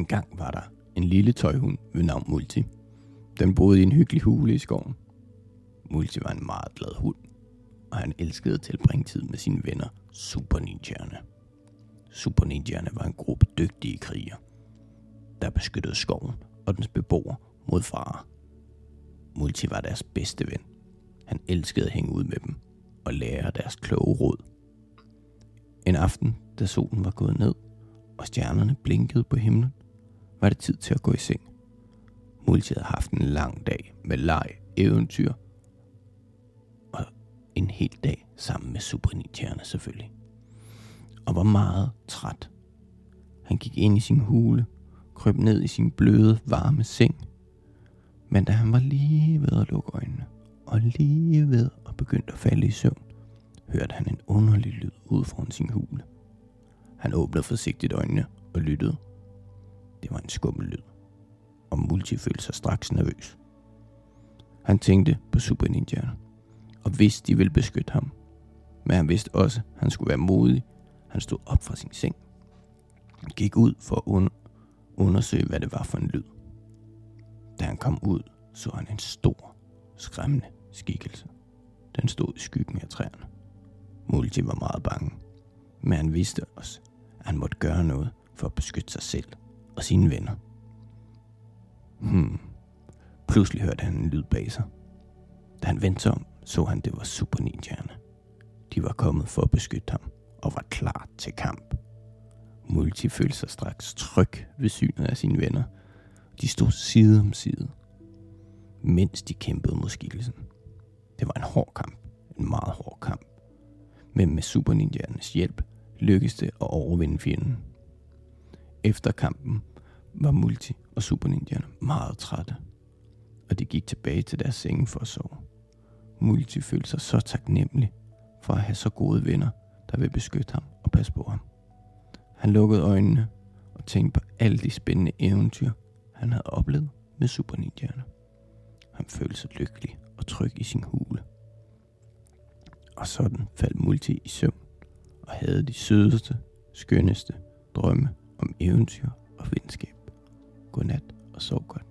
En gang var der en lille tøjhund ved navn Multi. Den boede i en hyggelig hule i skoven. Multi var en meget glad hund, og han elskede at tilbringe tid med sine venner, Super Ninjaerne. Super Ninjaerne var en gruppe dygtige krigere, der beskyttede skoven og dens beboere mod farer. Multi var deres bedste ven. Han elskede at hænge ud med dem og lære deres kloge råd. En aften, da solen var gået ned, og stjernerne blinkede på himlen, var det tid til at gå i seng. Multi havde haft en lang dag med leg, eventyr og en hel dag sammen med Super selvfølgelig. Og var meget træt. Han gik ind i sin hule, krøb ned i sin bløde, varme seng. Men da han var lige ved at lukke øjnene, og lige ved at begynde at falde i søvn, hørte han en underlig lyd ud foran sin hule. Han åbnede forsigtigt øjnene og lyttede. Det var en skummel lyd, og Multi følte sig straks nervøs. Han tænkte på Super Ninjaerne, og vidste, de ville beskytte ham. Men han vidste også, at han skulle være modig. Han stod op fra sin seng. Gik ud for at un- undersøge, hvad det var for en lyd. Da han kom ud, så han en stor, skræmmende skikkelse. Den stod i skyggen af træerne. Multi var meget bange, men han vidste også, at han måtte gøre noget for at beskytte sig selv og sine venner. Hmm. Pludselig hørte han en lyd bag sig. Da han vendte sig om, så han, det var Super Ninjaerne. De var kommet for at beskytte ham og var klar til kamp. Multi følte sig straks tryg ved synet af sine venner. De stod side om side, mens de kæmpede mod skikkelsen. Det var en hård kamp, en meget hård kamp. Men med Super Ninjaernes hjælp lykkedes det at overvinde fjenden. Efter kampen var Multi og Super Ninjaerne meget trætte, og de gik tilbage til deres senge for at sove. Multi følte sig så taknemmelig for at have så gode venner, der vil beskytte ham og passe på ham. Han lukkede øjnene og tænkte på alle de spændende eventyr, han havde oplevet med Super Ninjaerne. Han følte sig lykkelig og tryg i sin hule. Og sådan faldt Multi i søvn og havde de sødeste, skønneste drømme om eventyr og venskab. Godnat og sov godt.